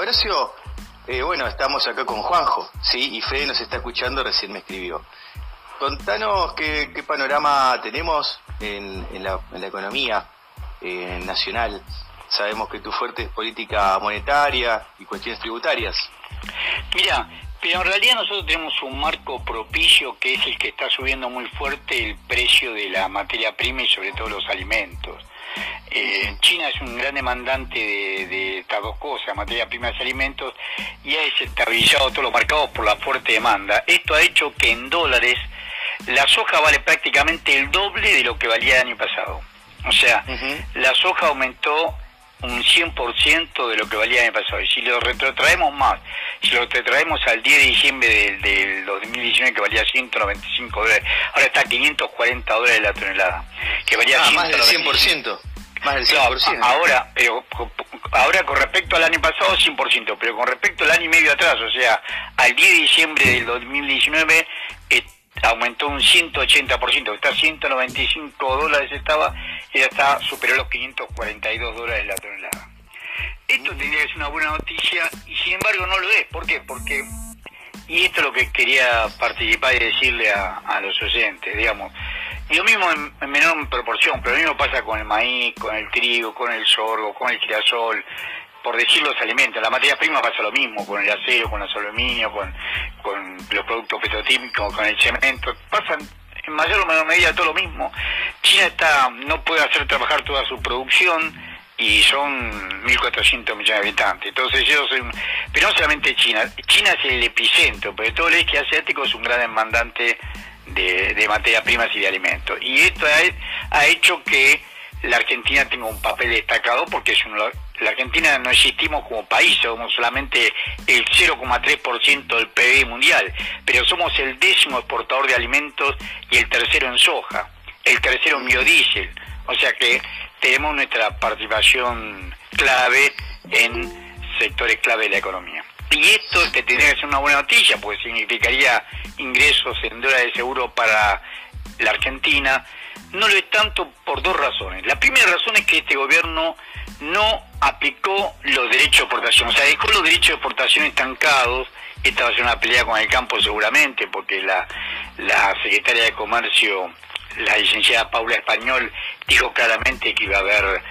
Horacio, eh, bueno, estamos acá con Juanjo, ¿sí? Y Fede nos está escuchando, recién me escribió. Contanos qué, panorama tenemos en, la, economía eh, nacional. Sabemos que tu fuerte es política monetaria y cuestiones tributarias. Mira, pero en realidad nosotros tenemos un marco propicio que es el que está subiendo muy fuerte el precio de la materia prima y sobre todo los alimentos. Eh, China es un gran demandante de, estas dos cosas, materia prima y alimentos, y ha desestabilizado todos los mercados por la fuerte demanda. Esto ha hecho que en dólares la soja vale prácticamente el doble de lo que valía el año pasado. O sea, la soja aumentó un 100% de lo que valía el año pasado. Y si lo retrotraemos más, si lo retrotraemos al 10 de diciembre del, 2019 que valía 195 dólares, ahora está a 540 dólares la tonelada. Que valía ah, más del 100%. Más del 100%. ahora, pero ahora con respecto al año pasado 100%, pero con respecto al año y medio atrás, o sea, al 10 de diciembre del 2019 aumentó un 180%, está a 195 dólares estaba y ya está, superó los 542 dólares la tonelada. Esto tendría que ser una buena noticia y sin embargo no lo es. ¿Por qué? Porque, y esto es lo que quería participar y decirle a, los oyentes, digamos, y lo mismo en, menor proporción, pero lo mismo pasa con el maíz, con el trigo, con el sorgo, con el girasol, por decir los alimentos. La materia prima pasa lo mismo, con el acero, con el aluminio, con, con los productos petroquímicos, con el cemento. Pasan en mayor o menor medida todo lo mismo. China está no puede hacer trabajar toda su producción y son 1.400 millones de habitantes. Entonces ellos Pero no solamente China, China es el epicentro, pero todo el eje asiático es un gran demandante de, de materias primas y de alimentos. Y esto ha, ha hecho que la Argentina tenga un papel destacado porque es un la Argentina no existimos como país, somos solamente el 0,3% del PIB mundial, pero somos el décimo exportador de alimentos y el tercero en soja, el tercero en biodiesel, o sea que tenemos nuestra participación clave en sectores clave de la economía. Y esto que tendría que ser una buena noticia, porque significaría ingresos en dólares de seguro para la Argentina, no lo es tanto por dos razones. La primera razón es que este gobierno no aplicó los derechos de exportación, o sea, dejó los derechos de exportación estancados. Esta va a ser una pelea con el campo seguramente, porque la, la secretaria de Comercio, la licenciada Paula Español, dijo claramente que iba a haber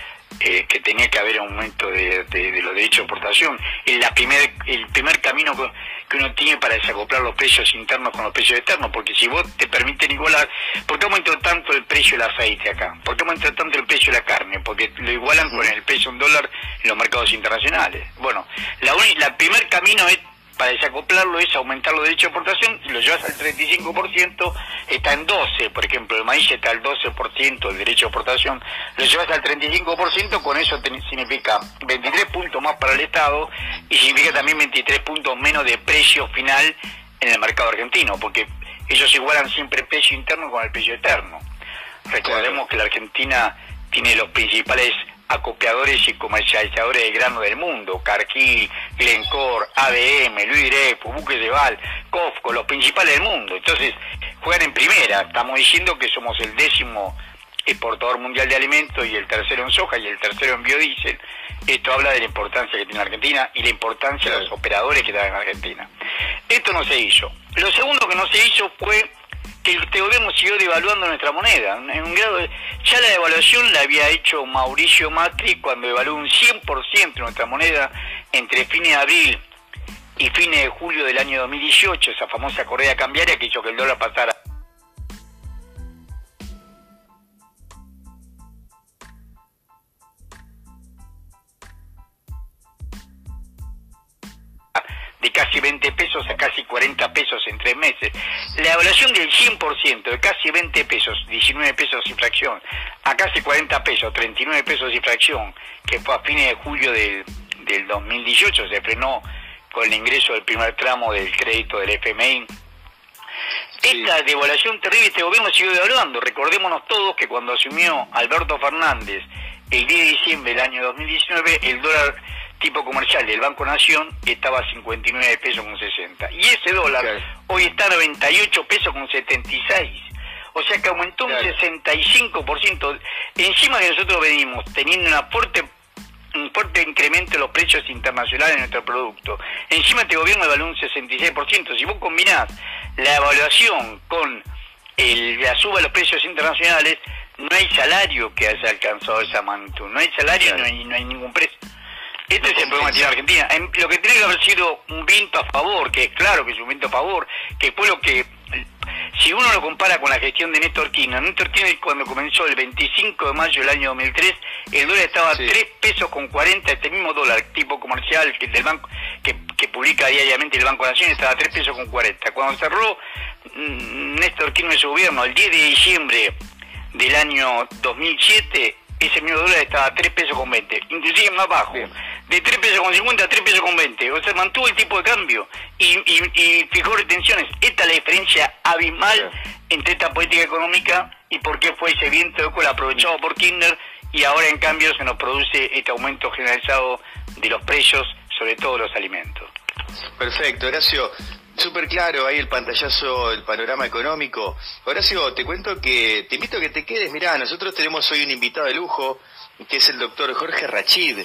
eh, que tenía que haber aumento de, de, los derechos de exportación. El, la primer, el primer camino que uno tiene para desacoplar los precios internos con los precios externos, porque si vos te permiten igualar, ¿por qué aumentó tanto el precio del aceite acá? ¿Por qué aumentó tanto el precio de la carne? Porque lo igualan con el precio en dólar en los mercados internacionales. Bueno, la, la primer camino es para desacoplarlo es aumentar los derechos de exportación, lo llevas al 35%, está en 12, por ejemplo, el maíz está al 12% el derecho de exportación, lo llevas al 35%, con eso significa 23 puntos más para el Estado y significa también 23 puntos menos de precio final en el mercado argentino, porque ellos igualan siempre precio interno con el precio externo. Recordemos que la Argentina tiene los principales acopiadores y comercializadores de grano del mundo, Carquí, Glencore, ADM, Luis Dreyfus, Buques de Val, Cofco, los principales del mundo. Entonces, juegan en primera. Estamos diciendo que somos el décimo exportador mundial de alimentos y el tercero en soja y el tercero en biodiesel. Esto habla de la importancia que tiene Argentina y la importancia de los operadores que tienen en Argentina. Esto no se hizo. Lo segundo que no se hizo fue que este gobierno siguió devaluando nuestra moneda. En un grado ya la devaluación la había hecho Mauricio Macri cuando devaluó un 100% nuestra moneda entre fines de abril y fines de julio del año 2018, esa famosa correa cambiaria que hizo que el dólar pasara casi 20 pesos a casi 40 pesos en tres meses. La evaluación del 100%, de casi 20 pesos, 19 pesos sin fracción, a casi 40 pesos, 39 pesos sin fracción, que fue a fines de julio del, del 2018, se frenó con el ingreso del primer tramo del crédito del FMI. Esta devaluación terrible, este gobierno siguió devaluando. Recordémonos todos que cuando asumió Alberto Fernández el 10 de diciembre del año 2019, el dólar tipo comercial del Banco Nación estaba a 59 pesos con 60. Y ese dólar hoy está a 98 pesos con 76. O sea que aumentó un 65%. Encima que nosotros venimos teniendo una fuerte un fuerte incremento de los precios internacionales de nuestro producto. Encima este gobierno evaluó un 66%. Si vos combinás la evaluación con el, la suba de los precios internacionales, no hay salario que haya alcanzado esa magnitud. No hay salario, no hay, no hay ningún precio. Este es el problema que tiene Argentina. Lo que tiene que haber sido un viento a favor, que es claro que es un viento a favor, que fue lo que si uno lo compara con la gestión de Néstor Kirchner, Néstor Kirchner cuando comenzó el 25 de mayo del año 2003, el dólar estaba a 3 pesos con 40, este mismo dólar tipo comercial que del banco que, publica diariamente el Banco de Nación estaba a 3 pesos con 40. Cuando cerró mm, Néstor Kirchner su gobierno el 10 de diciembre del año 2007, ese mismo dólar estaba a 3 pesos con 20, inclusive más bajo de 3 pesos con 50 a 3 pesos con 20. O sea, mantuvo el tipo de cambio y, y, fijó retenciones. Esta es la diferencia abismal entre esta política económica y por qué fue ese viento de cola aprovechado por Kirchner y ahora en cambio se nos produce este aumento generalizado de los precios, sobre todo los alimentos. Perfecto, Horacio. Súper claro ahí el pantallazo, el panorama económico. Horacio, te cuento que te invito a que te quedes. Mirá, nosotros tenemos hoy un invitado de lujo, que es el doctor Jorge Rachid.